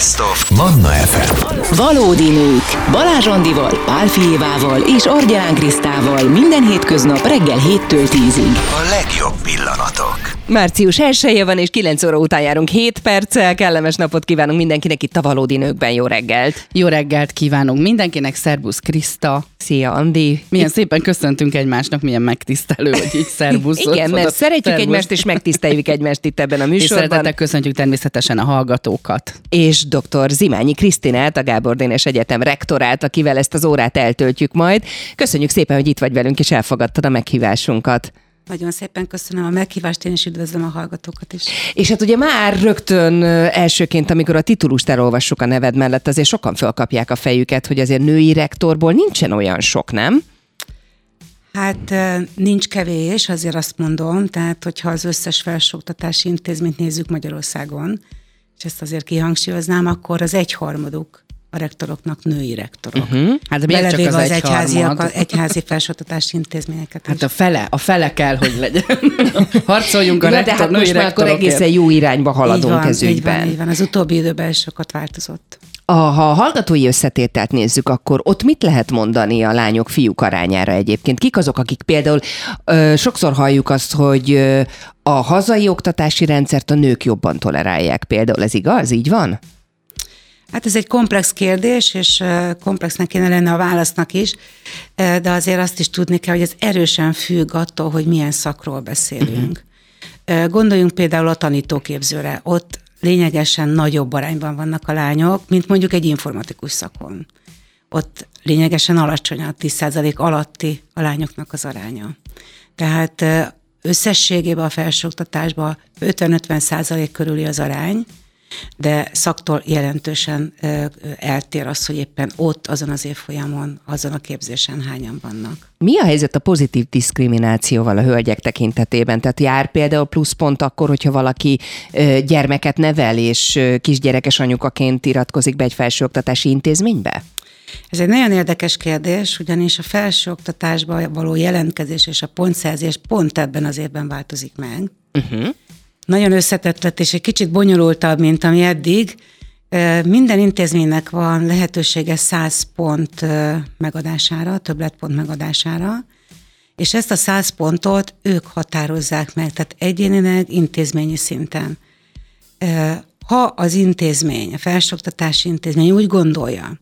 Best of Manna FM. Valódi nők. Balázs Andival, Pál Fijévával és Argyán Krisztával minden hétköznap reggel 7-től 10-ig. A legjobb pillanatok. Március 1 van, és 9 óra után járunk 7 perccel. Kellemes napot kívánunk mindenkinek itt a Valódi Nőkben. Jó reggelt! Jó reggelt kívánunk mindenkinek, szerbusz Kriszta. Szia, Andi! Milyen szépen köszöntünk egymásnak, milyen megtisztelő, hogy így szerbusz. Igen, mert szeretjük szervusz. egymást, és megtiszteljük egymást itt ebben a És műsorban. szeretettel köszöntjük természetesen a hallgatókat. és dr. Zimányi Krisztinát, a Gábor Dénes Egyetem rektorát, akivel ezt az órát eltöltjük majd. Köszönjük szépen, hogy itt vagy velünk, és elfogadtad a meghívásunkat. Nagyon szépen köszönöm a meghívást, én is üdvözlöm a hallgatókat is. És hát ugye már rögtön elsőként, amikor a titulust elolvassuk a neved mellett, azért sokan fölkapják a fejüket, hogy azért női rektorból nincsen olyan sok, nem? Hát nincs kevés, azért azt mondom, tehát hogyha az összes felsőoktatási intézményt nézzük Magyarországon, és ezt azért kihangsúlyoznám, akkor az egyharmaduk a rektoroknak női rektorok. Uh-huh. Hát miért csak Belevéve az az egyháziak, egyharmad? az egyházi felsőoktatási intézményeket Hát is. a fele, a fele kell, hogy legyen. Harcoljunk a Na, de rektor, hát női most már akkor egészen jó irányba haladunk így van, ez így ügyben. van, így van. Az utóbbi időben sokat változott. A, ha a hallgatói összetételt nézzük, akkor ott mit lehet mondani a lányok fiúk arányára egyébként? Kik azok, akik például ö, sokszor halljuk azt, hogy ö, a hazai oktatási rendszert a nők jobban tolerálják például, ez igaz? Így van? Hát ez egy komplex kérdés, és komplexnek kéne lenne a válasznak is, de azért azt is tudni kell, hogy ez erősen függ attól, hogy milyen szakról beszélünk. Uh-huh. Gondoljunk például a tanítóképzőre. Ott lényegesen nagyobb arányban vannak a lányok, mint mondjuk egy informatikus szakon. Ott lényegesen alacsonyabb, 10% alatti a lányoknak az aránya. Tehát eh, összességében a felsőoktatásban 50-50 százalék körüli az arány, de szaktól jelentősen eltér az, hogy éppen ott, azon az évfolyamon, azon a képzésen hányan vannak. Mi a helyzet a pozitív diszkriminációval a hölgyek tekintetében? Tehát jár például pluszpont akkor, hogyha valaki gyermeket nevel, és kisgyerekes anyukaként iratkozik be egy felsőoktatási intézménybe? Ez egy nagyon érdekes kérdés, ugyanis a felsőoktatásba való jelentkezés és a pontszerzés pont ebben az évben változik meg. Uh-huh. Nagyon összetett lett, és egy kicsit bonyolultabb, mint ami eddig. Minden intézménynek van lehetősége 100 pont megadására, többletpont megadására, és ezt a 100 pontot ők határozzák meg, tehát egyénileg, intézményi szinten. Ha az intézmény, a felsőoktatási intézmény úgy gondolja,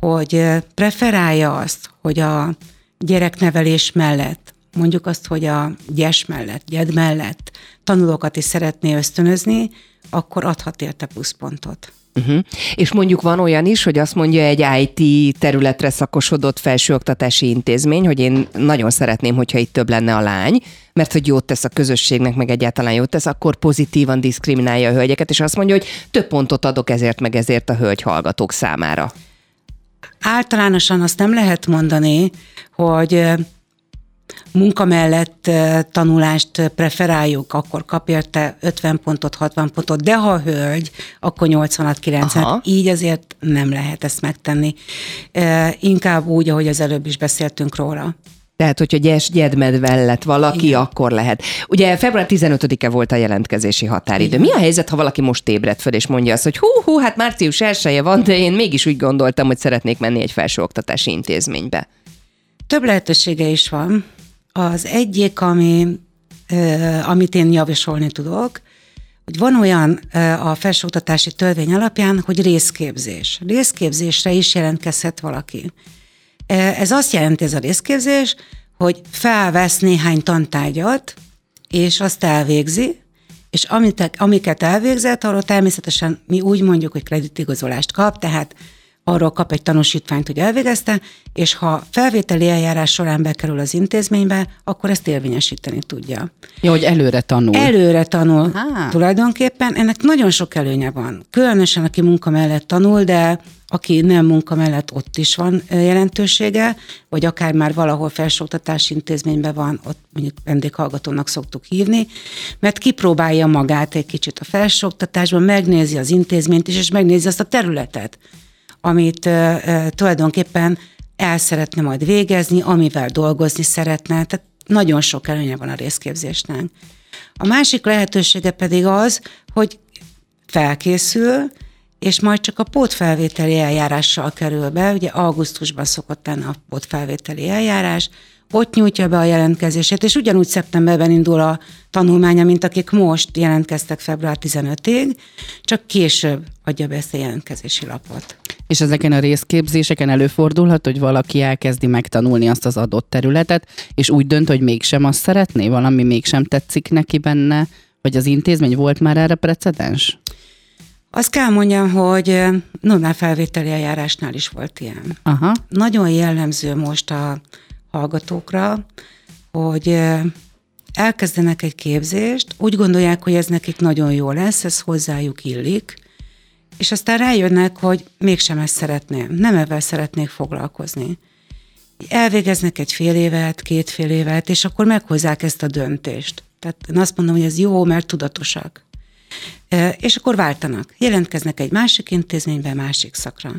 hogy preferálja azt, hogy a gyereknevelés mellett, mondjuk azt, hogy a gyes mellett, gyed mellett tanulókat is szeretné ösztönözni, akkor adhat érte pluszpontot. Uh-huh. És mondjuk van olyan is, hogy azt mondja egy IT területre szakosodott felsőoktatási intézmény, hogy én nagyon szeretném, hogyha itt több lenne a lány, mert hogy jót tesz a közösségnek, meg egyáltalán jót tesz, akkor pozitívan diszkriminálja a hölgyeket, és azt mondja, hogy több pontot adok ezért, meg ezért a hölgy hallgatók számára. Általánosan azt nem lehet mondani, hogy munka mellett tanulást preferáljuk, akkor kap érte 50 pontot, 60 pontot, de ha hölgy, akkor 80 90 Aha. Így azért nem lehet ezt megtenni. Inkább úgy, ahogy az előbb is beszéltünk róla. Tehát, hogyha gyes gyedmed mellett valaki, Igen. akkor lehet. Ugye február 15-e volt a jelentkezési határidő. Mi a helyzet, ha valaki most ébred föl, és mondja azt, hogy hú, hú, hát március 1 van, de én mégis úgy gondoltam, hogy szeretnék menni egy felsőoktatási intézménybe. Több lehetősége is van. Az egyik, ami, amit én javasolni tudok, hogy van olyan a felsőoktatási törvény alapján, hogy részképzés. Részképzésre is jelentkezhet valaki. Ez azt jelenti ez a részképzés, hogy felvesz néhány tantárgyat, és azt elvégzi, és amit, amiket elvégzett, arról természetesen mi úgy mondjuk, hogy kreditigazolást kap, tehát arról kap egy tanúsítványt, hogy elvégezte, és ha felvételi eljárás során bekerül az intézménybe, akkor ezt érvényesíteni tudja. Jó, hogy előre tanul. Előre tanul Á. tulajdonképpen, ennek nagyon sok előnye van. Különösen, aki munka mellett tanul, de aki nem munka mellett ott is van jelentősége, vagy akár már valahol felsőoktatási intézményben van, ott mondjuk vendéghallgatónak szoktuk hívni, mert kipróbálja magát egy kicsit a felsőoktatásban, megnézi az intézményt is, és megnézi azt a területet, amit tulajdonképpen el szeretne majd végezni, amivel dolgozni szeretne. Tehát nagyon sok előnye van a részképzésnek. A másik lehetősége pedig az, hogy felkészül, és majd csak a pótfelvételi eljárással kerül be, ugye augusztusban szokott lenni a pótfelvételi eljárás, ott nyújtja be a jelentkezését, és ugyanúgy szeptemberben indul a tanulmánya, mint akik most jelentkeztek február 15-ig, csak később adja be ezt a jelentkezési lapot. És ezeken a részképzéseken előfordulhat, hogy valaki elkezdi megtanulni azt az adott területet, és úgy dönt, hogy mégsem azt szeretné, valami mégsem tetszik neki benne, vagy az intézmény volt már erre precedens? Azt kell mondjam, hogy normál felvételi eljárásnál is volt ilyen. Aha. Nagyon jellemző most a hallgatókra, hogy elkezdenek egy képzést, úgy gondolják, hogy ez nekik nagyon jó lesz, ez hozzájuk illik, és aztán rájönnek, hogy mégsem ezt szeretném, nem ebben szeretnék foglalkozni. Elvégeznek egy fél évet, két fél évet, és akkor meghozzák ezt a döntést. Tehát én azt mondom, hogy ez jó, mert tudatosak. És akkor váltanak. Jelentkeznek egy másik intézménybe, másik szakra.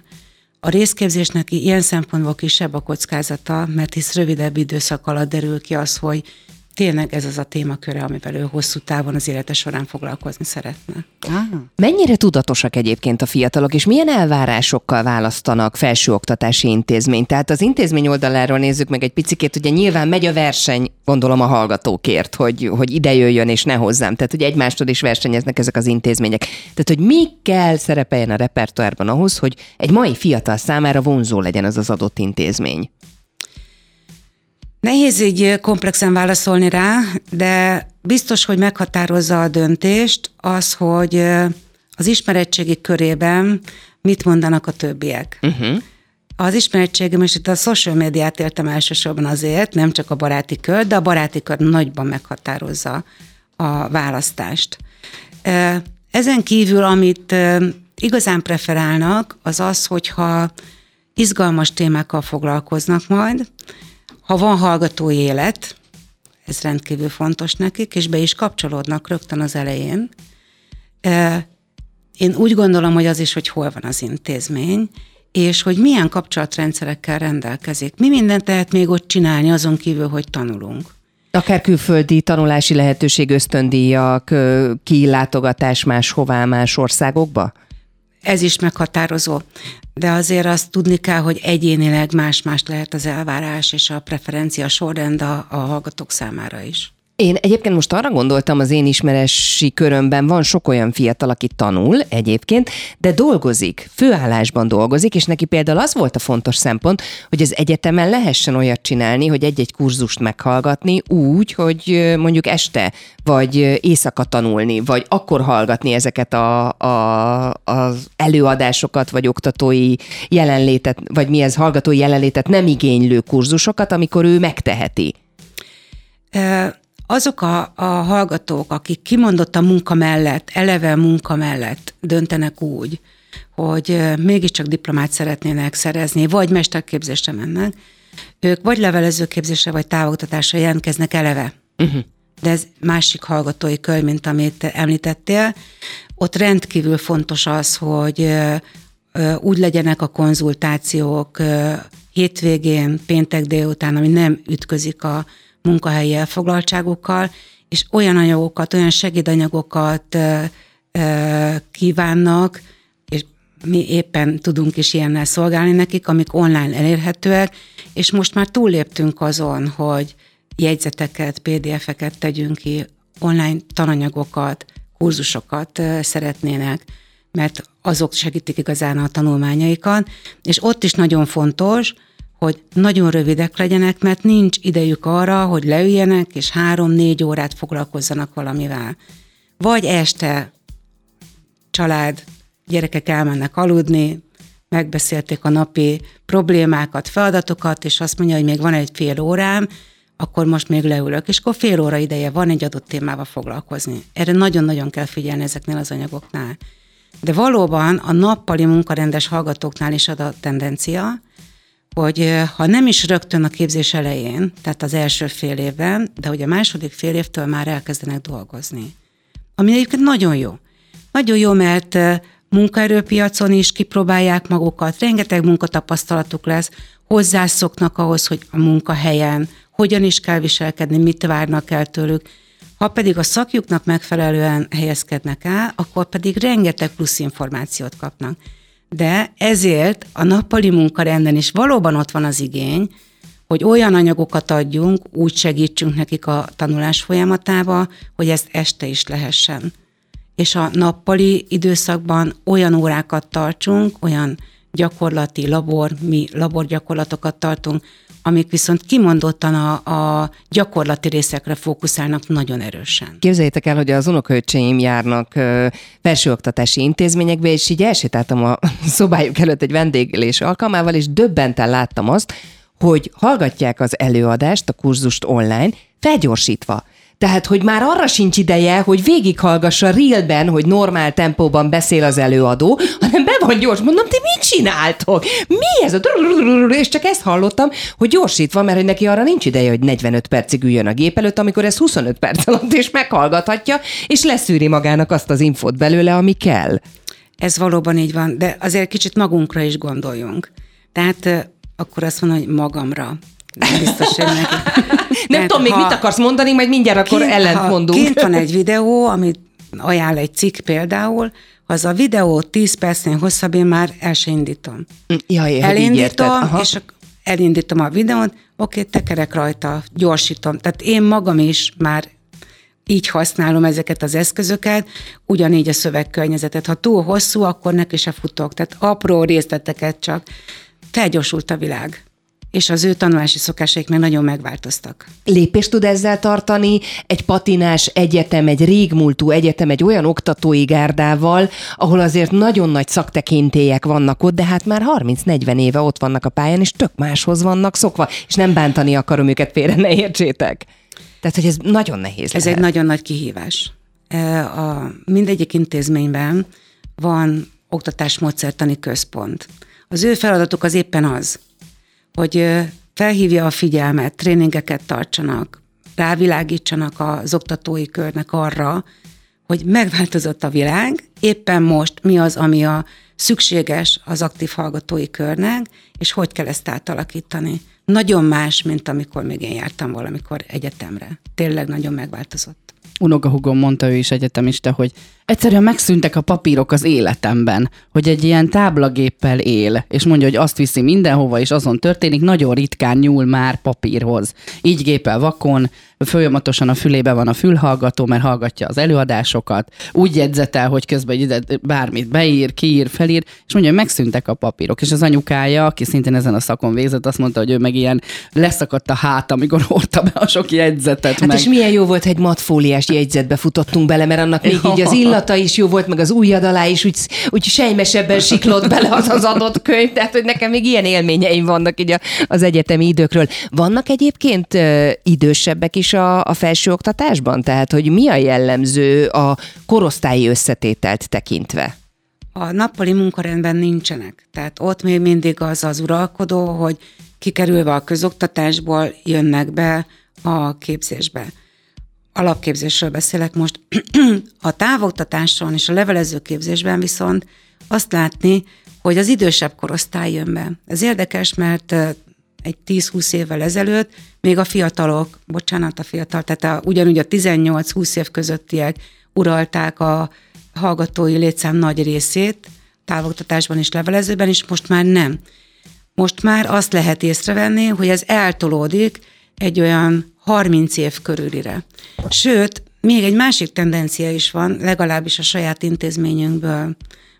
A részképzésnek ilyen szempontból kisebb a kockázata, mert hisz rövidebb időszak alatt derül ki az, hogy tényleg ez az a témaköre, amivel ő hosszú távon az élete során foglalkozni szeretne. Ah. Mennyire tudatosak egyébként a fiatalok, és milyen elvárásokkal választanak felsőoktatási intézményt? Tehát az intézmény oldaláról nézzük meg egy picikét, ugye nyilván megy a verseny, gondolom a hallgatókért, hogy, hogy ide jöjjön és ne hozzám. Tehát ugye egymástól is versenyeznek ezek az intézmények. Tehát, hogy mi kell szerepeljen a repertoárban ahhoz, hogy egy mai fiatal számára vonzó legyen az az adott intézmény? Nehéz így komplexen válaszolni rá, de biztos, hogy meghatározza a döntést az, hogy az ismerettségi körében mit mondanak a többiek. Uh-huh. Az ismerettségi, most itt a social médiát értem elsősorban azért, nem csak a baráti kör, de a baráti kör nagyban meghatározza a választást. Ezen kívül, amit igazán preferálnak, az az, hogyha izgalmas témákkal foglalkoznak majd, ha van hallgatói élet, ez rendkívül fontos nekik, és be is kapcsolódnak rögtön az elején. Én úgy gondolom, hogy az is, hogy hol van az intézmény, és hogy milyen kapcsolatrendszerekkel rendelkezik. Mi mindent lehet még ott csinálni, azon kívül, hogy tanulunk. Akár külföldi tanulási lehetőség, ösztöndíjak, kilátogatás máshová, más országokba? Ez is meghatározó de azért azt tudni kell, hogy egyénileg más-más lehet az elvárás és a preferencia sorrend a, a hallgatók számára is. Én egyébként most arra gondoltam, az én ismeresi körömben van sok olyan fiatal, aki tanul egyébként, de dolgozik, főállásban dolgozik, és neki például az volt a fontos szempont, hogy az egyetemen lehessen olyat csinálni, hogy egy-egy kurzust meghallgatni úgy, hogy mondjuk este, vagy éjszaka tanulni, vagy akkor hallgatni ezeket a, a, az előadásokat, vagy oktatói jelenlétet, vagy mi ez, hallgatói jelenlétet nem igénylő kurzusokat, amikor ő megteheti azok a, a hallgatók, akik kimondott a munka mellett, eleve munka mellett döntenek úgy, hogy mégiscsak diplomát szeretnének szerezni, vagy mesterképzésre mennek, ők vagy levelezőképzésre, vagy távoktatásra jelentkeznek eleve. Uh-huh. De ez másik hallgatói kör, mint amit említettél. Ott rendkívül fontos az, hogy úgy legyenek a konzultációk hétvégén, péntek délután, ami nem ütközik a munkahelyi elfoglaltságokkal, és olyan anyagokat, olyan segédanyagokat kívánnak, és mi éppen tudunk is ilyennel szolgálni nekik, amik online elérhetőek, és most már túlléptünk azon, hogy jegyzeteket, PDF-eket tegyünk ki, online tananyagokat, kurzusokat szeretnének, mert azok segítik igazán a tanulmányaikat, és ott is nagyon fontos, hogy nagyon rövidek legyenek, mert nincs idejük arra, hogy leüljenek, és három-négy órát foglalkozzanak valamivel. Vagy este család, gyerekek elmennek aludni, megbeszélték a napi problémákat, feladatokat, és azt mondja, hogy még van egy fél órám, akkor most még leülök, és akkor fél óra ideje van egy adott témával foglalkozni. Erre nagyon-nagyon kell figyelni ezeknél az anyagoknál. De valóban a nappali munkarendes hallgatóknál is ad a tendencia, hogy ha nem is rögtön a képzés elején, tehát az első fél évben, de hogy a második fél évtől már elkezdenek dolgozni. Ami egyébként nagyon jó. Nagyon jó, mert munkaerőpiacon is kipróbálják magukat, rengeteg munkatapasztalatuk lesz, hozzászoknak ahhoz, hogy a munkahelyen hogyan is kell viselkedni, mit várnak el tőlük. Ha pedig a szakjuknak megfelelően helyezkednek el, akkor pedig rengeteg plusz információt kapnak. De ezért a nappali munkarenden is valóban ott van az igény, hogy olyan anyagokat adjunk, úgy segítsünk nekik a tanulás folyamatába, hogy ezt este is lehessen. És a nappali időszakban olyan órákat tartsunk, olyan gyakorlati labor, mi laborgyakorlatokat tartunk, amik viszont kimondottan a, a gyakorlati részekre fókuszálnak nagyon erősen. Képzeljétek el, hogy az unokaöccseim járnak felsőoktatási intézményekbe, és így elsétáltam a szobájuk előtt egy vendéglés alkalmával, és döbbenten láttam azt, hogy hallgatják az előadást, a kurzust online, felgyorsítva. Tehát, hogy már arra sincs ideje, hogy végighallgassa realben, hogy normál tempóban beszél az előadó, hanem be van gyors. Mondom, ti mit csináltok? Mi ez a És csak ezt hallottam, hogy gyorsítva, mert hogy neki arra nincs ideje, hogy 45 percig üljön a gép előtt, amikor ez 25 perc alatt és meghallgathatja, és leszűri magának azt az infót belőle, ami kell. Ez valóban így van, de azért kicsit magunkra is gondoljunk. Tehát akkor azt mondom, hogy magamra. Nem biztos, hogy neki. Nem Tehát tudom még, mit akarsz mondani, majd mindjárt akkor kint- ellent ha mondunk. Kint van egy videó, amit ajánl egy cikk például, az a videó 10 percnél hosszabb, én már el se indítom. Jaj. Elindítom, és elindítom a videót, oké, tekerek rajta, gyorsítom. Tehát én magam is már így használom ezeket az eszközöket, ugyanígy a szövegkörnyezetet. Ha túl hosszú, akkor neki se futok. Tehát apró részleteket csak. Felgyorsult a világ. És az ő tanulási szokásaik meg nagyon megváltoztak. lépést tud ezzel tartani egy patinás egyetem, egy régmúltú egyetem, egy olyan oktatói gárdával, ahol azért nagyon nagy szaktekintélyek vannak ott, de hát már 30-40 éve ott vannak a pályán, és tök máshoz vannak szokva, és nem bántani akarom őket félre, ne értsétek. Tehát, hogy ez nagyon nehéz Ez lehet. egy nagyon nagy kihívás. E, A mindegyik intézményben van oktatásmódszertani központ. Az ő feladatuk az éppen az, hogy felhívja a figyelmet, tréningeket tartsanak, rávilágítsanak az oktatói körnek arra, hogy megváltozott a világ, éppen most mi az, ami a szükséges az aktív hallgatói körnek, és hogy kell ezt átalakítani. Nagyon más, mint amikor még én jártam valamikor egyetemre. Tényleg nagyon megváltozott. unokahugom mondta ő is egyetemista, hogy egyszerűen megszűntek a papírok az életemben, hogy egy ilyen táblagéppel él, és mondja, hogy azt viszi mindenhova, és azon történik, nagyon ritkán nyúl már papírhoz. Így gépel vakon, folyamatosan a fülébe van a fülhallgató, mert hallgatja az előadásokat, úgy jegyzetel, hogy közben ide bármit beír, kiír, felír, és mondja, hogy megszűntek a papírok. És az anyukája, aki szintén ezen a szakon végzett, azt mondta, hogy ő meg ilyen leszakadt a hát, amikor hordta be a sok jegyzetet. Hát meg. és milyen jó volt, hogy egy matfóliás jegyzetbe futottunk bele, mert annak még így az illata is jó volt, meg az ujjad alá is úgy, úgy sejmesebben siklott bele az az adott könyv, tehát hogy nekem még ilyen élményeim vannak így az egyetemi időkről. Vannak egyébként ö, idősebbek is a, a felsőoktatásban? Tehát, hogy mi a jellemző a korosztályi összetételt tekintve? A nappali munkarendben nincsenek. Tehát ott még mindig az az uralkodó, hogy kikerülve a közoktatásból jönnek be a képzésbe. Alapképzésről beszélek most. A távoktatáson és a levelező képzésben viszont azt látni, hogy az idősebb korosztály jön be. Ez érdekes, mert egy 10-20 évvel ezelőtt még a fiatalok, bocsánat, a fiatal, tehát a, ugyanúgy a 18-20 év közöttiek uralták a hallgatói létszám nagy részét, távoktatásban és levelezőben, és most már nem. Most már azt lehet észrevenni, hogy ez eltolódik egy olyan 30 év körülire. Sőt, még egy másik tendencia is van, legalábbis a saját intézményünkből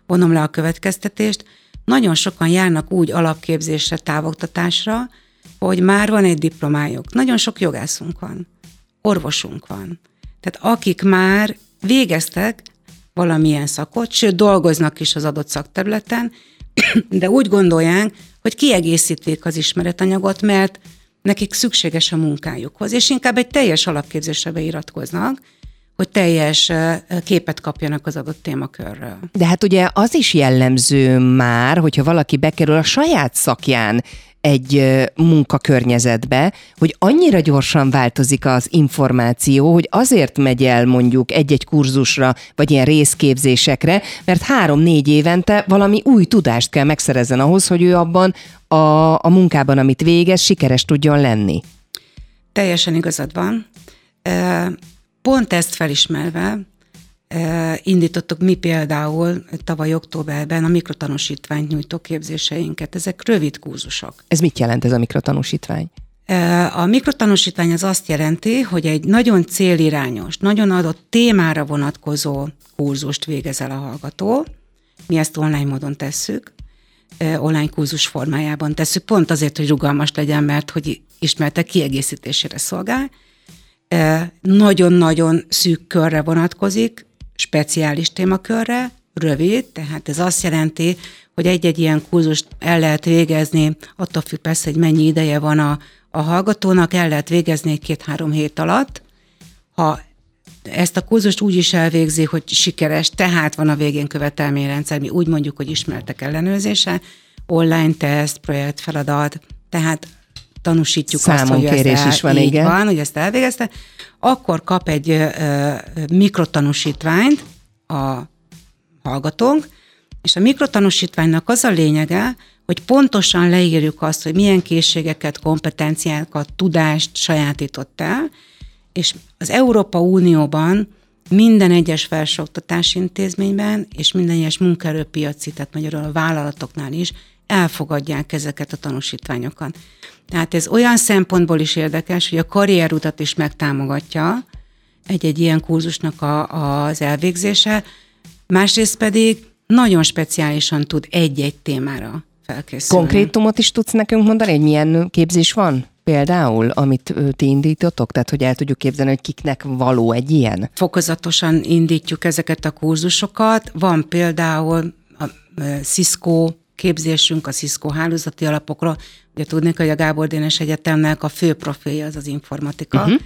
vonom le a következtetést, nagyon sokan járnak úgy alapképzésre, távoktatásra, hogy már van egy diplomájuk. Nagyon sok jogászunk van, orvosunk van. Tehát akik már végeztek valamilyen szakot, sőt dolgoznak is az adott szakterületen, de úgy gondolják, hogy kiegészítik az ismeretanyagot, mert nekik szükséges a munkájukhoz, és inkább egy teljes alapképzésre beiratkoznak, hogy teljes képet kapjanak az adott témakörről. De hát ugye az is jellemző már, hogyha valaki bekerül a saját szakján egy munkakörnyezetbe, hogy annyira gyorsan változik az információ, hogy azért megy el mondjuk egy-egy kurzusra, vagy ilyen részképzésekre, mert három-négy évente valami új tudást kell megszerezzen ahhoz, hogy ő abban a, a munkában, amit végez, sikeres tudjon lenni. Teljesen igazad van. Pont ezt felismerve indítottuk mi például tavaly októberben a mikrotanúsítványt nyújtó képzéseinket. Ezek rövid kurzusok. Ez mit jelent ez a mikrotanúsítvány? A mikrotanúsítvány az azt jelenti, hogy egy nagyon célirányos, nagyon adott témára vonatkozó kurzust végez el a hallgató. Mi ezt online módon tesszük, online kurzus formájában tesszük, pont azért, hogy rugalmas legyen, mert hogy ismertek kiegészítésére szolgál. Nagyon-nagyon szűk körre vonatkozik, speciális témakörre, rövid, tehát ez azt jelenti, hogy egy-egy ilyen kurzust el lehet végezni, attól függ persze, hogy mennyi ideje van a, a hallgatónak, el lehet végezni két-három hét alatt. Ha ezt a kurzust úgy is elvégzi, hogy sikeres, tehát van a végén követelményrendszer, mi úgy mondjuk, hogy ismertek ellenőrzése, online teszt, projekt, feladat, tehát tanúsítjuk Számon azt, hogy kérés ezt el, is van, így igen. van, hogy ezt elvégezte, akkor kap egy ö, mikrotanúsítványt a hallgatónk, és a mikrotanúsítványnak az a lényege, hogy pontosan leírjuk azt, hogy milyen készségeket, kompetenciákat, tudást sajátított el, és az Európa Unióban minden egyes felsőoktatási intézményben és minden egyes munkaerőpiaci, tehát magyarul a vállalatoknál is elfogadják ezeket a tanúsítványokat. Tehát ez olyan szempontból is érdekes, hogy a karrierutat is megtámogatja egy-egy ilyen kurzusnak a, az elvégzése, másrészt pedig nagyon speciálisan tud egy-egy témára felkészülni. Konkrétumot is tudsz nekünk mondani, hogy milyen képzés van? Például, amit ti indítotok, tehát hogy el tudjuk képzelni, hogy kiknek való egy ilyen? Fokozatosan indítjuk ezeket a kurzusokat. Van például a Cisco képzésünk a Cisco hálózati alapokra. Ugye tudnék, hogy a Gábor Dénes Egyetemnek a fő profilja az az informatika. Uh-huh.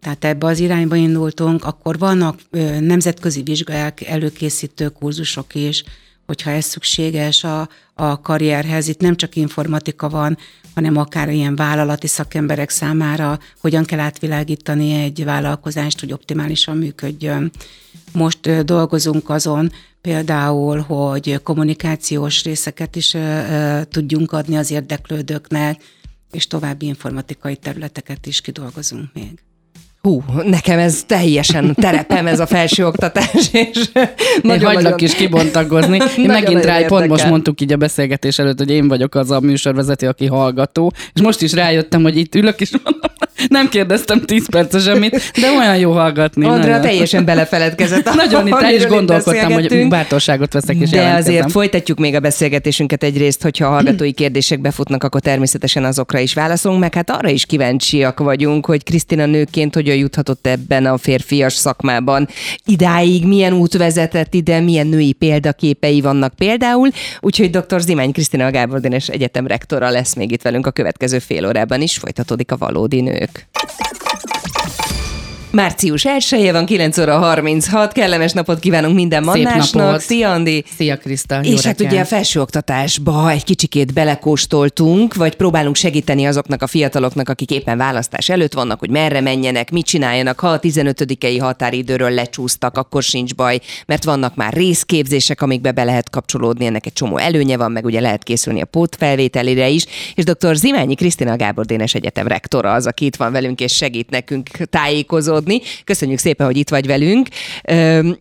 Tehát ebbe az irányba indultunk, akkor vannak ö, nemzetközi vizsgák, előkészítő kurzusok is, hogyha ez szükséges a, a karrierhez. Itt nem csak informatika van, hanem akár ilyen vállalati szakemberek számára, hogyan kell átvilágítani egy vállalkozást, hogy optimálisan működjön. Most dolgozunk azon, például, hogy kommunikációs részeket is tudjunk adni az érdeklődőknek, és további informatikai területeket is kidolgozunk még. Hú, nekem ez teljesen terepem, ez a felsőoktatás, és Én hagylak is kibontakozni. Én megint rá, pont most mondtuk így a beszélgetés előtt, hogy én vagyok az a műsorvezető, aki hallgató, és most is rájöttem, hogy itt ülök, és mondom, nem kérdeztem 10 perc semmit, de olyan jó hallgatni. Andrea nagyon. teljesen belefeledkezett. Nagyon itt el is gondolkodtam, hogy bátorságot veszek és De azért folytatjuk még a beszélgetésünket egyrészt, hogyha a hallgatói kérdések befutnak, akkor természetesen azokra is válaszolunk, meg hát arra is kíváncsiak vagyunk, hogy Krisztina nőként hogyan juthatott ebben a férfias szakmában idáig, milyen út vezetett ide, milyen női példaképei vannak például, úgyhogy dr. Zimány Krisztina Gábor Dénes Egyetem rektora lesz még itt velünk a következő fél órában is, folytatódik a valódi nők. Március 1 van, 9 óra 36, kellemes napot kívánunk minden mannásnak. Szia, Andi! Szia, Kriszta. jó És hát reggelt. ugye a felsőoktatásba egy kicsikét belekóstoltunk, vagy próbálunk segíteni azoknak a fiataloknak, akik éppen választás előtt vannak, hogy merre menjenek, mit csináljanak. Ha a 15-i határidőről lecsúsztak, akkor sincs baj, mert vannak már részképzések, amikbe be lehet kapcsolódni, ennek egy csomó előnye van, meg ugye lehet készülni a pótfelvételire is. És dr. Zimányi Krisztina Gábor Dénes Egyetem rektora az, aki itt van velünk és segít nekünk tájékozódni. Köszönjük szépen, hogy itt vagy velünk.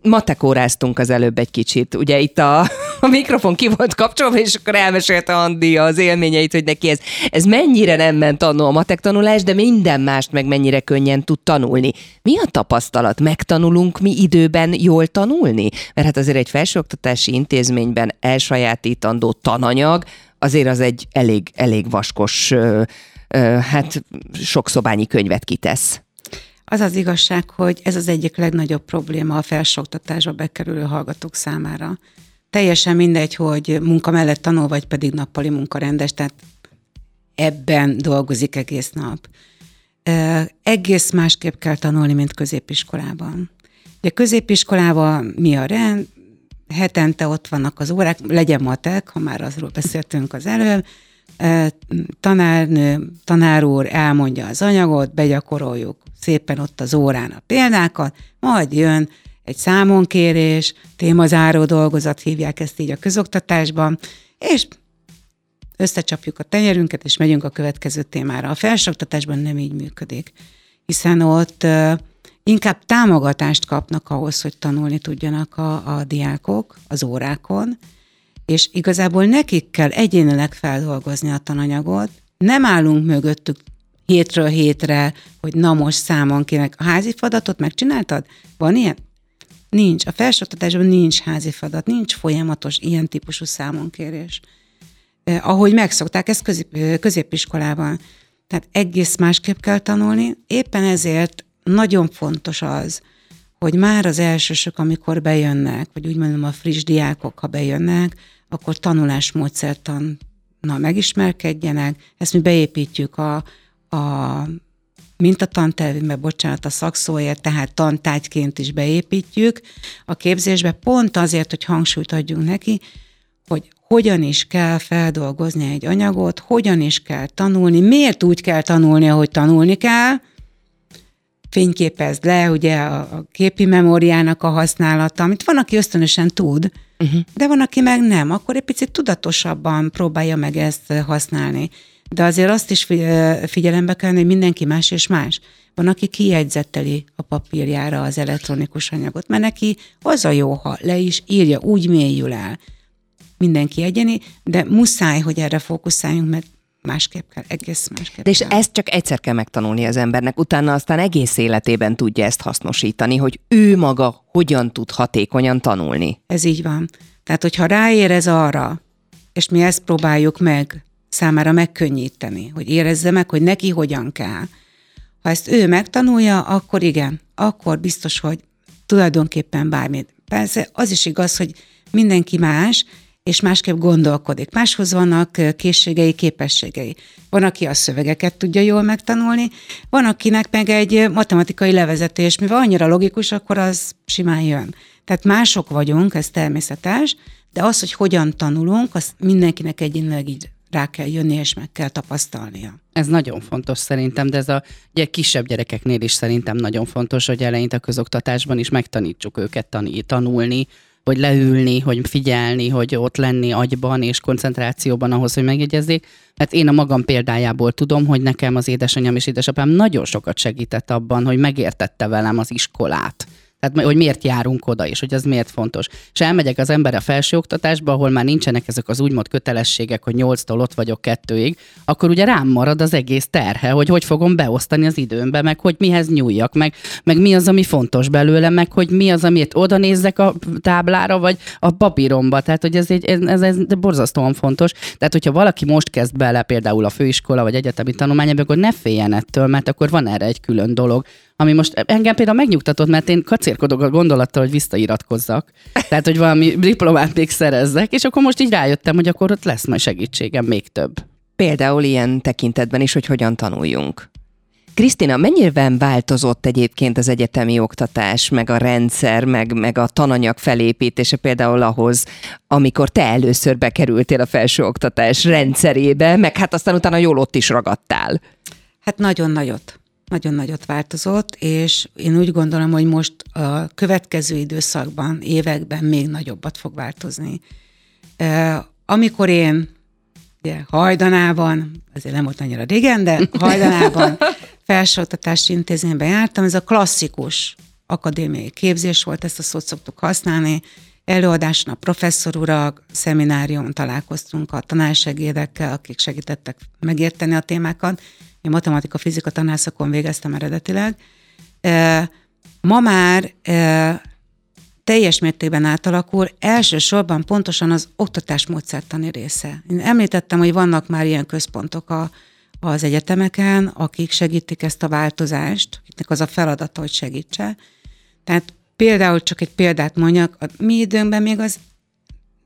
Matekóráztunk az előbb egy kicsit. Ugye itt a, a mikrofon ki volt kapcsolva, és akkor elmesélte Andi az élményeit, hogy neki ez, ez mennyire nem ment annó a matek tanulás, de minden mást meg mennyire könnyen tud tanulni. Mi a tapasztalat? Megtanulunk mi időben jól tanulni? Mert hát azért egy felsőoktatási intézményben elsajátítandó tananyag, azért az egy elég, elég vaskos, ö, ö, hát sok szobányi könyvet kitesz. Az az igazság, hogy ez az egyik legnagyobb probléma a felsőoktatásba bekerülő hallgatók számára. Teljesen mindegy, hogy munka mellett tanul, vagy pedig nappali munkarendes, tehát ebben dolgozik egész nap. Egész másképp kell tanulni, mint középiskolában. Ugye középiskolában mi a rend, hetente ott vannak az órák, legyen matek, ha már azról beszéltünk az előbb, tanárnő, tanár úr elmondja az anyagot, begyakoroljuk szépen ott az órán a példákat, majd jön egy számonkérés, témazáró dolgozat, hívják ezt így a közoktatásban, és összecsapjuk a tenyerünket, és megyünk a következő témára. A felsőoktatásban nem így működik, hiszen ott inkább támogatást kapnak ahhoz, hogy tanulni tudjanak a, a diákok az órákon, és igazából nekik kell egyénileg feldolgozni a tananyagot, nem állunk mögöttük hétről hétre, hogy na most számon kének. A házi feladatot megcsináltad? Van ilyen? Nincs. A felsőoktatásban nincs házi feladat, nincs folyamatos ilyen típusú számonkérés. Eh, ahogy megszokták, ez közép, középiskolában. Tehát egész másképp kell tanulni. Éppen ezért nagyon fontos az, hogy már az elsősök, amikor bejönnek, vagy úgy mondom a friss diákok, ha bejönnek, akkor tanulásmódszertan na, megismerkedjenek. Ezt mi beépítjük a, a mintatantervünkbe, bocsánat, a szakszóért, tehát tantárgyként is beépítjük a képzésbe, pont azért, hogy hangsúlyt adjunk neki, hogy hogyan is kell feldolgozni egy anyagot, hogyan is kell tanulni, miért úgy kell tanulni, ahogy tanulni kell, fényképezd le, ugye a, a képi memóriának a használata, amit van, aki ösztönösen tud, uh-huh. de van, aki meg nem, akkor egy picit tudatosabban próbálja meg ezt használni. De azért azt is figyelembe kell, hogy mindenki más és más. Van, aki kijegyzetteli a papírjára az elektronikus anyagot, mert neki az a jó, ha le is írja, úgy mélyül el. Mindenki egyeni, de muszáj, hogy erre fókuszáljunk, mert másképp kell, egész másképp De és kell. ezt csak egyszer kell megtanulni az embernek, utána aztán egész életében tudja ezt hasznosítani, hogy ő maga hogyan tud hatékonyan tanulni. Ez így van. Tehát, hogyha ráérez arra, és mi ezt próbáljuk meg számára megkönnyíteni, hogy érezze meg, hogy neki hogyan kell. Ha ezt ő megtanulja, akkor igen, akkor biztos, hogy tulajdonképpen bármit. Persze az is igaz, hogy mindenki más, és másképp gondolkodik. Máshoz vannak készségei, képességei. Van, aki a szövegeket tudja jól megtanulni, van, akinek meg egy matematikai levezetés, mivel annyira logikus, akkor az simán jön. Tehát mások vagyunk, ez természetes, de az, hogy hogyan tanulunk, az mindenkinek egyénileg így rá kell jönni, és meg kell tapasztalnia. Ez nagyon fontos szerintem, de ez a ugye, kisebb gyerekeknél is szerintem nagyon fontos, hogy eleinte a közoktatásban is megtanítsuk őket tanulni, hogy leülni, hogy figyelni, hogy ott lenni agyban és koncentrációban ahhoz, hogy megjegyezzék. Mert én a magam példájából tudom, hogy nekem az édesanyám és édesapám nagyon sokat segített abban, hogy megértette velem az iskolát tehát, hogy miért járunk oda, és hogy ez miért fontos. És elmegyek az ember a felsőoktatásba, ahol már nincsenek ezek az úgymond kötelességek, hogy nyolctól ott vagyok kettőig, akkor ugye rám marad az egész terhe, hogy hogy fogom beosztani az időmbe, meg hogy mihez nyúljak, meg, meg mi az, ami fontos belőle, meg hogy mi az, amit oda nézzek a táblára, vagy a papíromba. Tehát, hogy ez, egy, ez, ez, ez borzasztóan fontos. Tehát, hogyha valaki most kezd bele például a főiskola vagy egyetemi tanulmányába, akkor ne féljen ettől, mert akkor van erre egy külön dolog, ami most engem például megnyugtatott, mert én kacérkodok a gondolattal, hogy visszairatkozzak. Tehát, hogy valami diplomát még szerezzek, és akkor most így rájöttem, hogy akkor ott lesz majd segítségem még több. Például ilyen tekintetben is, hogy hogyan tanuljunk. Krisztina, mennyiben változott egyébként az egyetemi oktatás, meg a rendszer, meg, meg a tananyag felépítése például ahhoz, amikor te először bekerültél a felsőoktatás rendszerébe, meg hát aztán utána jól ott is ragadtál? Hát nagyon nagyot nagyon nagyot változott, és én úgy gondolom, hogy most a következő időszakban, években még nagyobbat fog változni. Amikor én ugye, hajdanában, azért nem volt annyira régen, de hajdanában felsőoktatási intézményben jártam, ez a klasszikus akadémiai képzés volt, ezt a szót szoktuk használni, előadáson a professzor urak, szemináriumon találkoztunk a tanársegédekkel, akik segítettek megérteni a témákat, én matematika-fizika tanárszakon végeztem eredetileg. Ma már teljes mértékben átalakul, elsősorban pontosan az oktatás módszertani része. Én említettem, hogy vannak már ilyen központok a, az egyetemeken, akik segítik ezt a változást, akiknek az a feladata, hogy segítse. Tehát például csak egy példát mondjak, a mi időnkben még az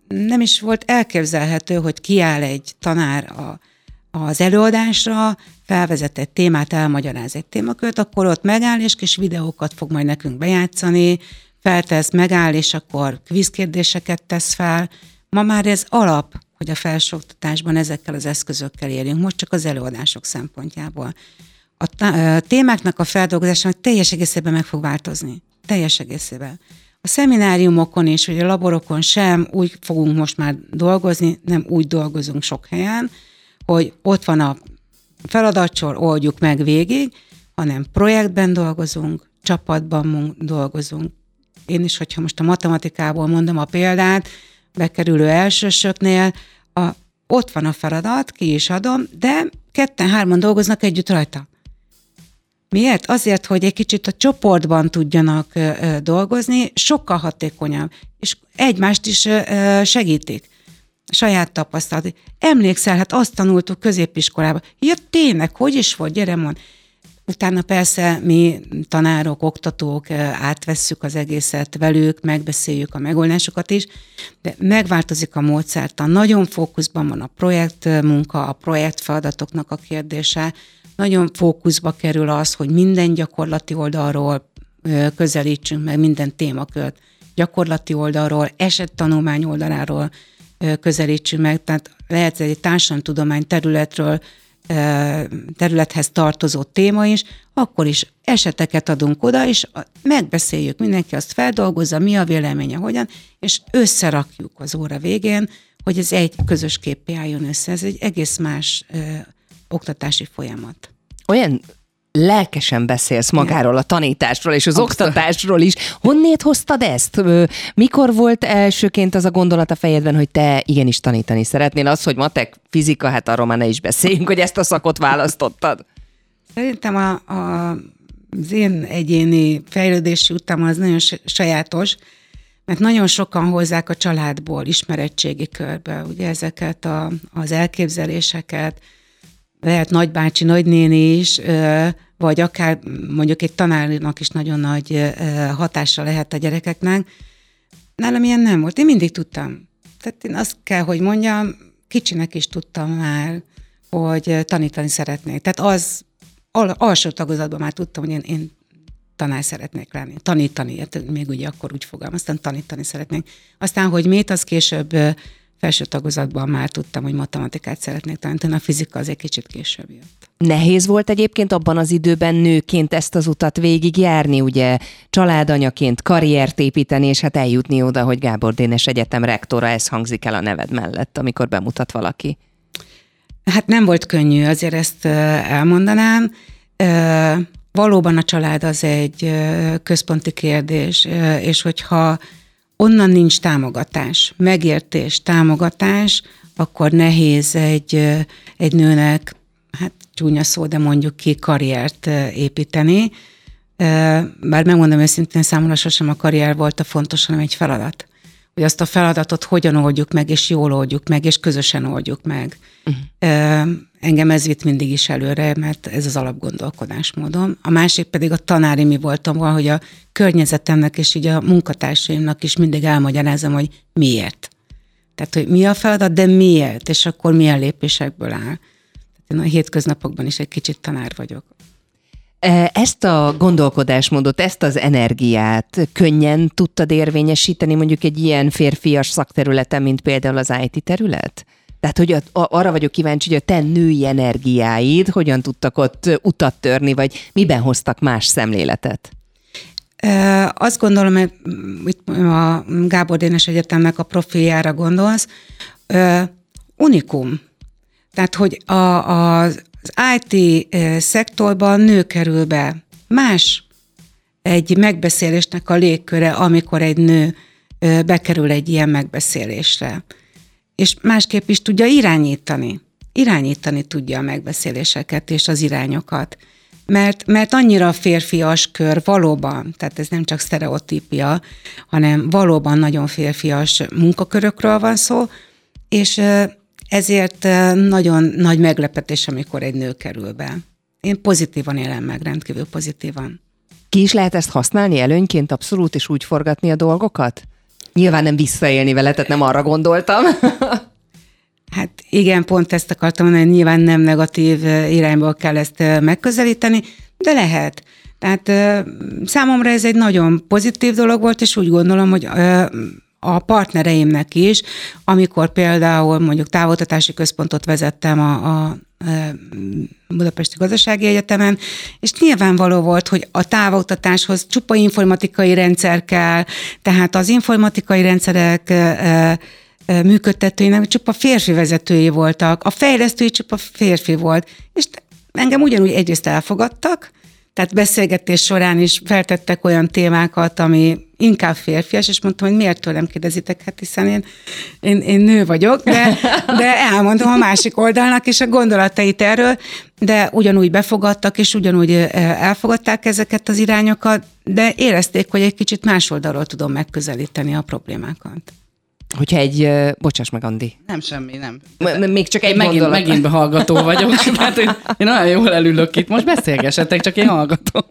nem is volt elképzelhető, hogy kiáll egy tanár a, az előadásra, felvezet egy témát, elmagyaráz egy témakört, akkor ott megáll, és kis videókat fog majd nekünk bejátszani, feltesz, megáll, és akkor kvízkérdéseket tesz fel. Ma már ez alap, hogy a felsőoktatásban ezekkel az eszközökkel érjünk, most csak az előadások szempontjából. A témáknak a feldolgozása teljes egészében meg fog változni. Teljes egészében. A szemináriumokon és vagy a laborokon sem úgy fogunk most már dolgozni, nem úgy dolgozunk sok helyen, hogy ott van a feladatsor, oldjuk meg végig, hanem projektben dolgozunk, csapatban dolgozunk. Én is, hogyha most a matematikából mondom a példát, bekerülő elsősöknél, a, ott van a feladat, ki is adom, de ketten-hárman dolgoznak együtt rajta. Miért? Azért, hogy egy kicsit a csoportban tudjanak dolgozni, sokkal hatékonyabb, és egymást is segítik. Saját tapasztalat. Emlékszel, hát azt tanultuk középiskolában. Ja, tényleg, hogy is volt, gyere mond. Utána persze mi tanárok, oktatók átvesszük az egészet velük, megbeszéljük a megoldásokat is, de megváltozik a módszertan. Nagyon fókuszban van a projektmunka, a projektfeladatoknak a kérdése, nagyon fókuszba kerül az, hogy minden gyakorlati oldalról közelítsünk meg minden témakört. Gyakorlati oldalról, esettanulmány oldaláról közelítsünk meg, tehát lehet egy társadalomtudomány területről területhez tartozó téma is, akkor is eseteket adunk oda, és megbeszéljük, mindenki azt feldolgozza, mi a véleménye, hogyan, és összerakjuk az óra végén, hogy ez egy közös képpé álljon össze. Ez egy egész más oktatási folyamat. Olyan lelkesen beszélsz magáról a tanításról és az Abszolút. oktatásról is. Honnét hoztad ezt? Mikor volt elsőként az a gondolat a fejedben, hogy te igenis tanítani szeretnél? Az, hogy matek, fizika, hát arról már ne is beszéljünk, hogy ezt a szakot választottad. Szerintem a, a, az én egyéni fejlődési utam az nagyon sajátos, mert nagyon sokan hozzák a családból, ismerettségi körbe, ugye ezeket a, az elképzeléseket, lehet nagybácsi, nagynéni is, vagy akár mondjuk egy tanárnak is nagyon nagy hatása lehet a gyerekeknek. Nálam ilyen nem volt. Én mindig tudtam. Tehát én azt kell, hogy mondjam, kicsinek is tudtam már, hogy tanítani szeretnék. Tehát az al- alsó tagozatban már tudtam, hogy én, én tanár szeretnék lenni, tanítani, hát még ugye akkor úgy fogalmaztam, tanítani szeretnék. Aztán, hogy miért, az később felső tagozatban már tudtam, hogy matematikát szeretnék tanítani, a fizika az egy kicsit később jött. Nehéz volt egyébként abban az időben nőként ezt az utat végigjárni, ugye családanyaként karriert építeni, és hát eljutni oda, hogy Gábor Dénes Egyetem rektora, ez hangzik el a neved mellett, amikor bemutat valaki. Hát nem volt könnyű, azért ezt elmondanám. Valóban a család az egy központi kérdés, és hogyha onnan nincs támogatás, megértés, támogatás, akkor nehéz egy, egy nőnek, hát csúnya szó, de mondjuk ki karriert építeni. Bár megmondom őszintén, számomra sosem a karrier volt a fontos, hanem egy feladat. Hogy azt a feladatot hogyan oldjuk meg, és jól oldjuk meg, és közösen oldjuk meg. Uh-huh. Engem ez vitt mindig is előre, mert ez az alapgondolkodásmódom. A másik pedig a tanári mi voltam, hogy a környezetemnek és így a munkatársaimnak is mindig elmagyarázom, hogy miért. Tehát, hogy mi a feladat, de miért, és akkor milyen lépésekből áll. Tehát én a hétköznapokban is egy kicsit tanár vagyok. E, ezt a gondolkodásmódot, ezt az energiát könnyen tudtad érvényesíteni mondjuk egy ilyen férfias szakterületen, mint például az IT terület? Tehát, hogy a, arra vagyok kíváncsi, hogy a te női energiáid hogyan tudtak ott utat törni, vagy miben hoztak más szemléletet? Azt gondolom, hogy a Gábor Dénes Egyetemnek a profiljára gondolsz, unikum. Tehát, hogy a, a, az IT szektorban nő kerül be. Más egy megbeszélésnek a légköre, amikor egy nő bekerül egy ilyen megbeszélésre és másképp is tudja irányítani. Irányítani tudja a megbeszéléseket és az irányokat. Mert, mert annyira a férfias kör valóban, tehát ez nem csak sztereotípia, hanem valóban nagyon férfias munkakörökről van szó, és ezért nagyon nagy meglepetés, amikor egy nő kerül be. Én pozitívan élem meg, rendkívül pozitívan. Ki is lehet ezt használni előnyként abszolút, és úgy forgatni a dolgokat? Nyilván nem visszaélni vele, tehát nem arra gondoltam. Hát igen, pont ezt akartam mondani, hogy nyilván nem negatív irányból kell ezt megközelíteni, de lehet. Tehát számomra ez egy nagyon pozitív dolog volt, és úgy gondolom, hogy a partnereimnek is, amikor például mondjuk távoltatási központot vezettem a, a Budapesti Gazdasági Egyetemen, és nyilvánvaló volt, hogy a távoktatáshoz csupa informatikai rendszer kell, tehát az informatikai rendszerek működtetőinek csupa férfi vezetői voltak, a fejlesztői csupa férfi volt, és engem ugyanúgy egyrészt elfogadtak, Tehát beszélgetés során is feltettek olyan témákat, ami inkább férfias, és mondtam, hogy miért tőlem kérdezitek, hát hiszen én, én, én nő vagyok, de, de elmondom a másik oldalnak is a gondolatait erről, de ugyanúgy befogadtak, és ugyanúgy elfogadták ezeket az irányokat, de érezték, hogy egy kicsit más oldalról tudom megközelíteni a problémákat. Hogyha egy, bocsáss meg, Andi. Nem semmi, nem. M- még csak egy Én megint, gondolat. megint behallgató vagyok, tehát én, én nagyon jól elülök itt. Most beszélgessetek, csak én hallgatom.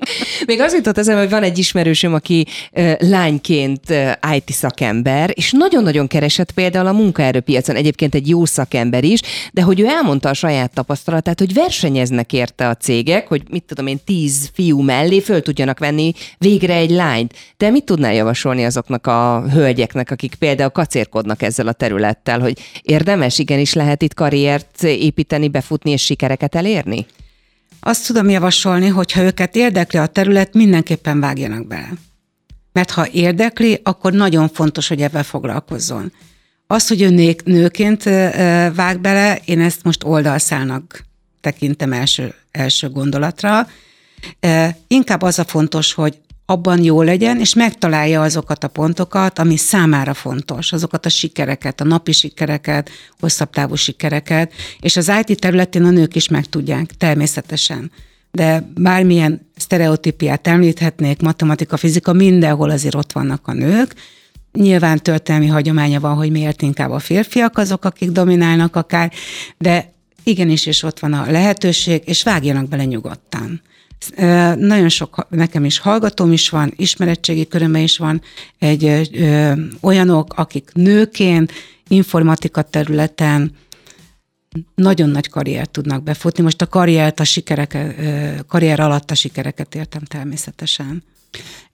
Még az jutott eszembe, hogy van egy ismerősöm, aki uh, lányként uh, IT szakember, és nagyon-nagyon keresett például a munkaerőpiacon, egyébként egy jó szakember is, de hogy ő elmondta a saját tapasztalatát, hogy versenyeznek érte a cégek, hogy mit tudom én, tíz fiú mellé föl tudjanak venni végre egy lányt. De mit tudnál javasolni azoknak a hölgyeknek, akik például kacérkodnak ezzel a területtel, hogy érdemes, igenis lehet itt karriert építeni, befutni és sikereket elérni? Azt tudom javasolni, hogy ha őket érdekli a terület, mindenképpen vágjanak bele. Mert ha érdekli, akkor nagyon fontos, hogy ebben foglalkozzon. Az, hogy ő nőként vág bele, én ezt most oldalszálnak tekintem első, első gondolatra. Inkább az a fontos, hogy abban jó legyen, és megtalálja azokat a pontokat, ami számára fontos, azokat a sikereket, a napi sikereket, hosszabb távú sikereket, és az IT területén a nők is meg tudják, természetesen. De bármilyen sztereotípiát említhetnék, matematika, fizika, mindenhol azért ott vannak a nők. Nyilván történelmi hagyománya van, hogy miért inkább a férfiak azok, akik dominálnak akár, de igenis, és ott van a lehetőség, és vágjanak bele nyugodtan. Nagyon sok, nekem is hallgatóm is van, ismerettségi körömben is van egy ö, olyanok, akik nőként, informatika területen nagyon nagy karriert tudnak befutni. Most a karriert, a sikereket, karrier alatt a sikereket értem természetesen.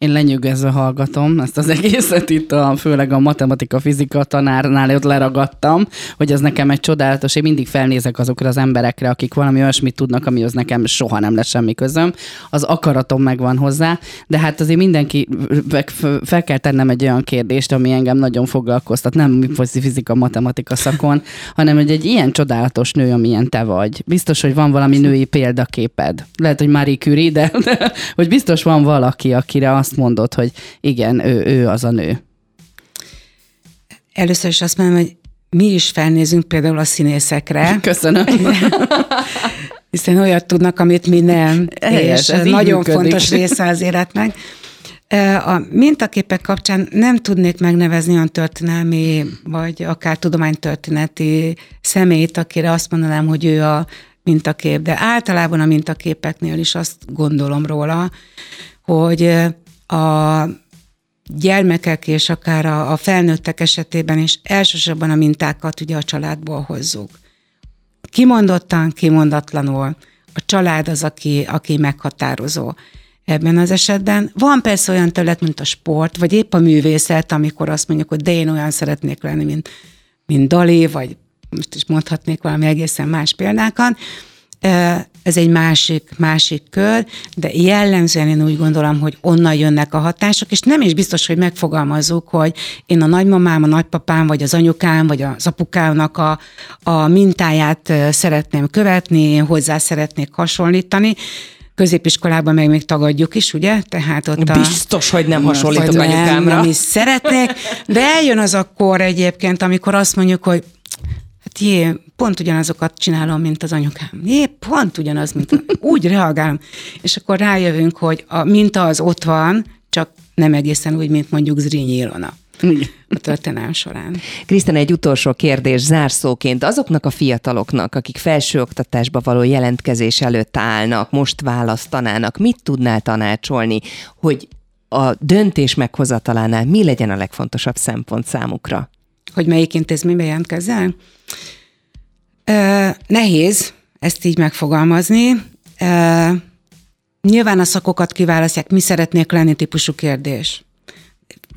Én lenyűgözve hallgatom ezt az egészet itt, a, főleg a matematika-fizika tanárnál ott leragadtam, hogy ez nekem egy csodálatos, én mindig felnézek azokra az emberekre, akik valami olyasmit tudnak, amihoz nekem soha nem lesz semmi közöm. Az akaratom megvan hozzá, de hát azért mindenki, fel kell tennem egy olyan kérdést, ami engem nagyon foglalkoztat, nem fizika, matematika szakon, hanem hogy egy ilyen csodálatos nő, amilyen te vagy. Biztos, hogy van valami női példaképed. Lehet, hogy Marie Curie, de, de hogy biztos van valaki, akire azt mondod, hogy igen, ő, ő az a nő. Először is azt mondom, hogy mi is felnézünk például a színészekre, Köszönöm. hiszen olyat tudnak, amit mi nem, Helyes, és nagyon működik. fontos része az életnek. A mintaképek kapcsán nem tudnék megnevezni olyan történelmi, vagy akár tudománytörténeti személyt, akire azt mondanám, hogy ő a mintakép, de általában a mintaképeknél is azt gondolom róla, hogy a gyermekek és akár a, felnőttek esetében is elsősorban a mintákat ugye a családból hozzuk. Kimondottan, kimondatlanul. A család az, aki, aki meghatározó ebben az esetben. Van persze olyan terület, mint a sport, vagy épp a művészet, amikor azt mondjuk, hogy de én olyan szeretnék lenni, mint, mint Dali, vagy most is mondhatnék valami egészen más példákat. Ez egy másik, másik kör, de jellemzően én úgy gondolom, hogy onnan jönnek a hatások, és nem is biztos, hogy megfogalmazzuk, hogy én a nagymamám, a nagypapám, vagy az anyukám, vagy az apukámnak a, a mintáját szeretném követni, én hozzá szeretnék hasonlítani, középiskolában meg még tagadjuk is, ugye? Tehát ott a... Biztos, hogy nem hasonlítok nem, anyukámra. Nem is szeretnék, de eljön az akkor egyébként, amikor azt mondjuk, hogy hát jé, pont ugyanazokat csinálom, mint az anyukám. Jé, pont ugyanaz, mint a... úgy reagálom. És akkor rájövünk, hogy a minta az ott van, csak nem egészen úgy, mint mondjuk Zrínyi Ilona a történelem során. Krisztina, egy utolsó kérdés zárszóként. Azoknak a fiataloknak, akik felsőoktatásba való jelentkezés előtt állnak, most választanának, mit tudnál tanácsolni, hogy a döntés meghozatalánál mi legyen a legfontosabb szempont számukra? Hogy melyik intézménybe jelentkezzel? Nehéz ezt így megfogalmazni. Nyilván a szakokat kiválasztják, mi szeretnék lenni típusú kérdés.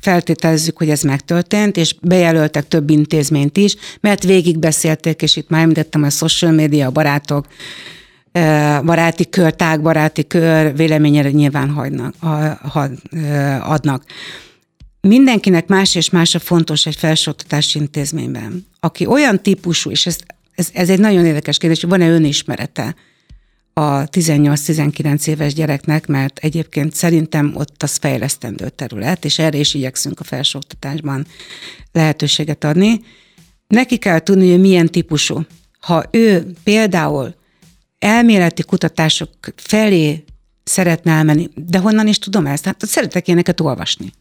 Feltételezzük, hogy ez megtörtént, és bejelöltek több intézményt is, mert végigbeszélték, és itt már említettem, a social media, a barátok, baráti kör, tágbaráti kör véleményére nyilván hagynak, ha, adnak. Mindenkinek más és más a fontos egy felsőoktatási intézményben. Aki olyan típusú, és ez, ez, ez egy nagyon érdekes kérdés, van-e önismerete, a 18-19 éves gyereknek, mert egyébként szerintem ott az fejlesztendő terület, és erre is igyekszünk a felsőoktatásban lehetőséget adni. Neki kell tudni, hogy milyen típusú. Ha ő például elméleti kutatások felé szeretne elmenni, de honnan is tudom ezt? Hát szeretek ilyeneket olvasni.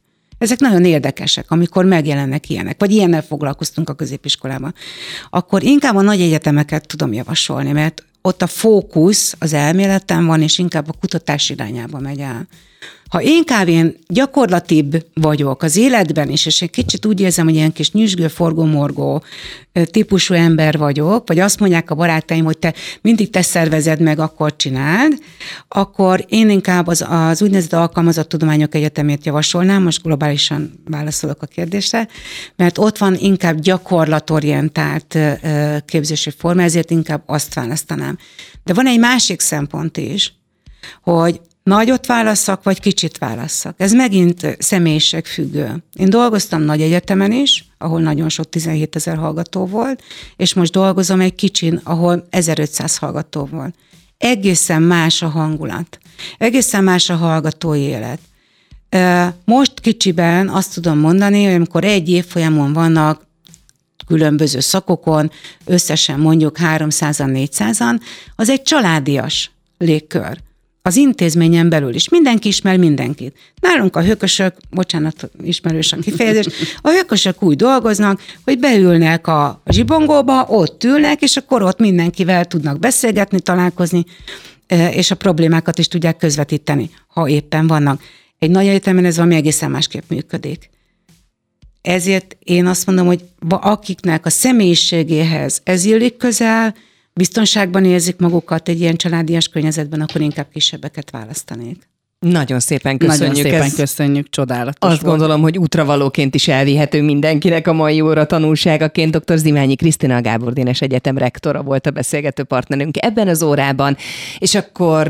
Ezek nagyon érdekesek, amikor megjelennek ilyenek, vagy ilyennel foglalkoztunk a középiskolában. Akkor inkább a nagy egyetemeket tudom javasolni, mert ott a fókusz az elméleten van, és inkább a kutatás irányába megy el. Ha én gyakorlatibb vagyok az életben is, és egy kicsit úgy érzem, hogy ilyen kis nyüzsgő, forgó-morgó típusú ember vagyok, vagy azt mondják a barátaim, hogy te mindig te szervezed meg, akkor csináld, akkor én inkább az, az úgynevezett alkalmazott tudományok egyetemét javasolnám, most globálisan válaszolok a kérdésre, mert ott van inkább gyakorlatorientált képzési forma, ezért inkább azt választanám. De van egy másik szempont is, hogy nagyot válasszak, vagy kicsit válasszak. Ez megint személyiség függő. Én dolgoztam nagy egyetemen is, ahol nagyon sok 17 ezer hallgató volt, és most dolgozom egy kicsin, ahol 1500 hallgató volt. Egészen más a hangulat. Egészen más a hallgatói élet. Most kicsiben azt tudom mondani, hogy amikor egy évfolyamon vannak különböző szakokon, összesen mondjuk 300-an, 400-an, az egy családias légkör az intézményen belül is. Mindenki ismer mindenkit. Nálunk a hökösök, bocsánat, ismerős a kifejezés, a hökösök úgy dolgoznak, hogy beülnek a zsibongóba, ott ülnek, és akkor ott mindenkivel tudnak beszélgetni, találkozni, és a problémákat is tudják közvetíteni, ha éppen vannak. Egy nagy egyetemen ez valami egészen másképp működik. Ezért én azt mondom, hogy akiknek a személyiségéhez ez illik közel, biztonságban érzik magukat egy ilyen családias környezetben, akkor inkább kisebbeket választanék. Nagyon szépen köszönjük. Nagyon szépen ez, köszönjük, csodálatos Azt volt. gondolom, hogy útravalóként is elvihető mindenkinek a mai óra tanulságaként. Dr. Zimányi Krisztina Gábor Dénes Egyetem rektora volt a beszélgető partnerünk ebben az órában, és akkor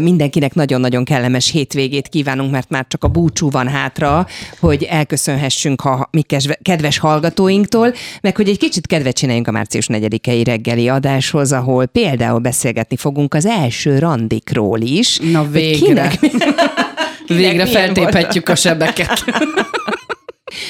mindenkinek nagyon-nagyon kellemes hétvégét kívánunk, mert már csak a búcsú van hátra, hogy elköszönhessünk a mi kedves hallgatóinktól, meg hogy egy kicsit kedvet csináljunk a március 4-i reggeli adáshoz, ahol például beszélgetni fogunk az első randikról is. Na végre. Végre feltéphetjük a sebeket.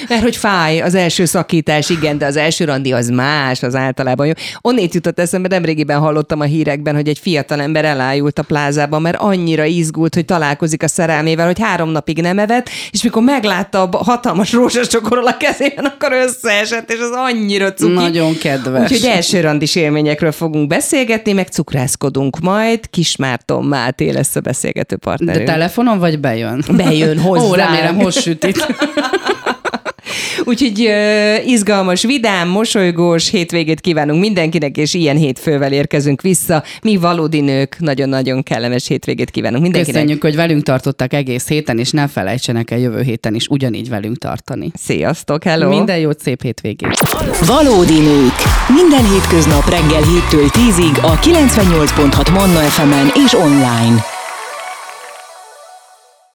Mert hogy fáj az első szakítás, igen, de az első randi az más, az általában jó. Onnét jutott eszembe, nemrégiben hallottam a hírekben, hogy egy fiatal ember elájult a plázában, mert annyira izgult, hogy találkozik a szerelmével, hogy három napig nem evett, és mikor meglátta a hatalmas rózsacsokorral a kezében, akkor összeesett, és az annyira cuki. Nagyon kedves. Úgyhogy első randis élményekről fogunk beszélgetni, meg cukrászkodunk majd. Kismárton Máté lesz a beszélgető partner. De telefonon vagy bejön? Bejön hozzá. Ó, remélem, hogy sütit. Úgyhogy uh, izgalmas, vidám, mosolygós hétvégét kívánunk mindenkinek, és ilyen hétfővel érkezünk vissza. Mi valódi nők nagyon-nagyon kellemes hétvégét kívánunk mindenkinek. Köszönjük, hogy velünk tartottak egész héten, és ne felejtsenek el jövő héten is ugyanígy velünk tartani. Sziasztok, hello! Minden jót, szép hétvégét! Valódi nők! Minden hétköznap reggel 7-től 10-ig a 98.6 Manna FM-en és online.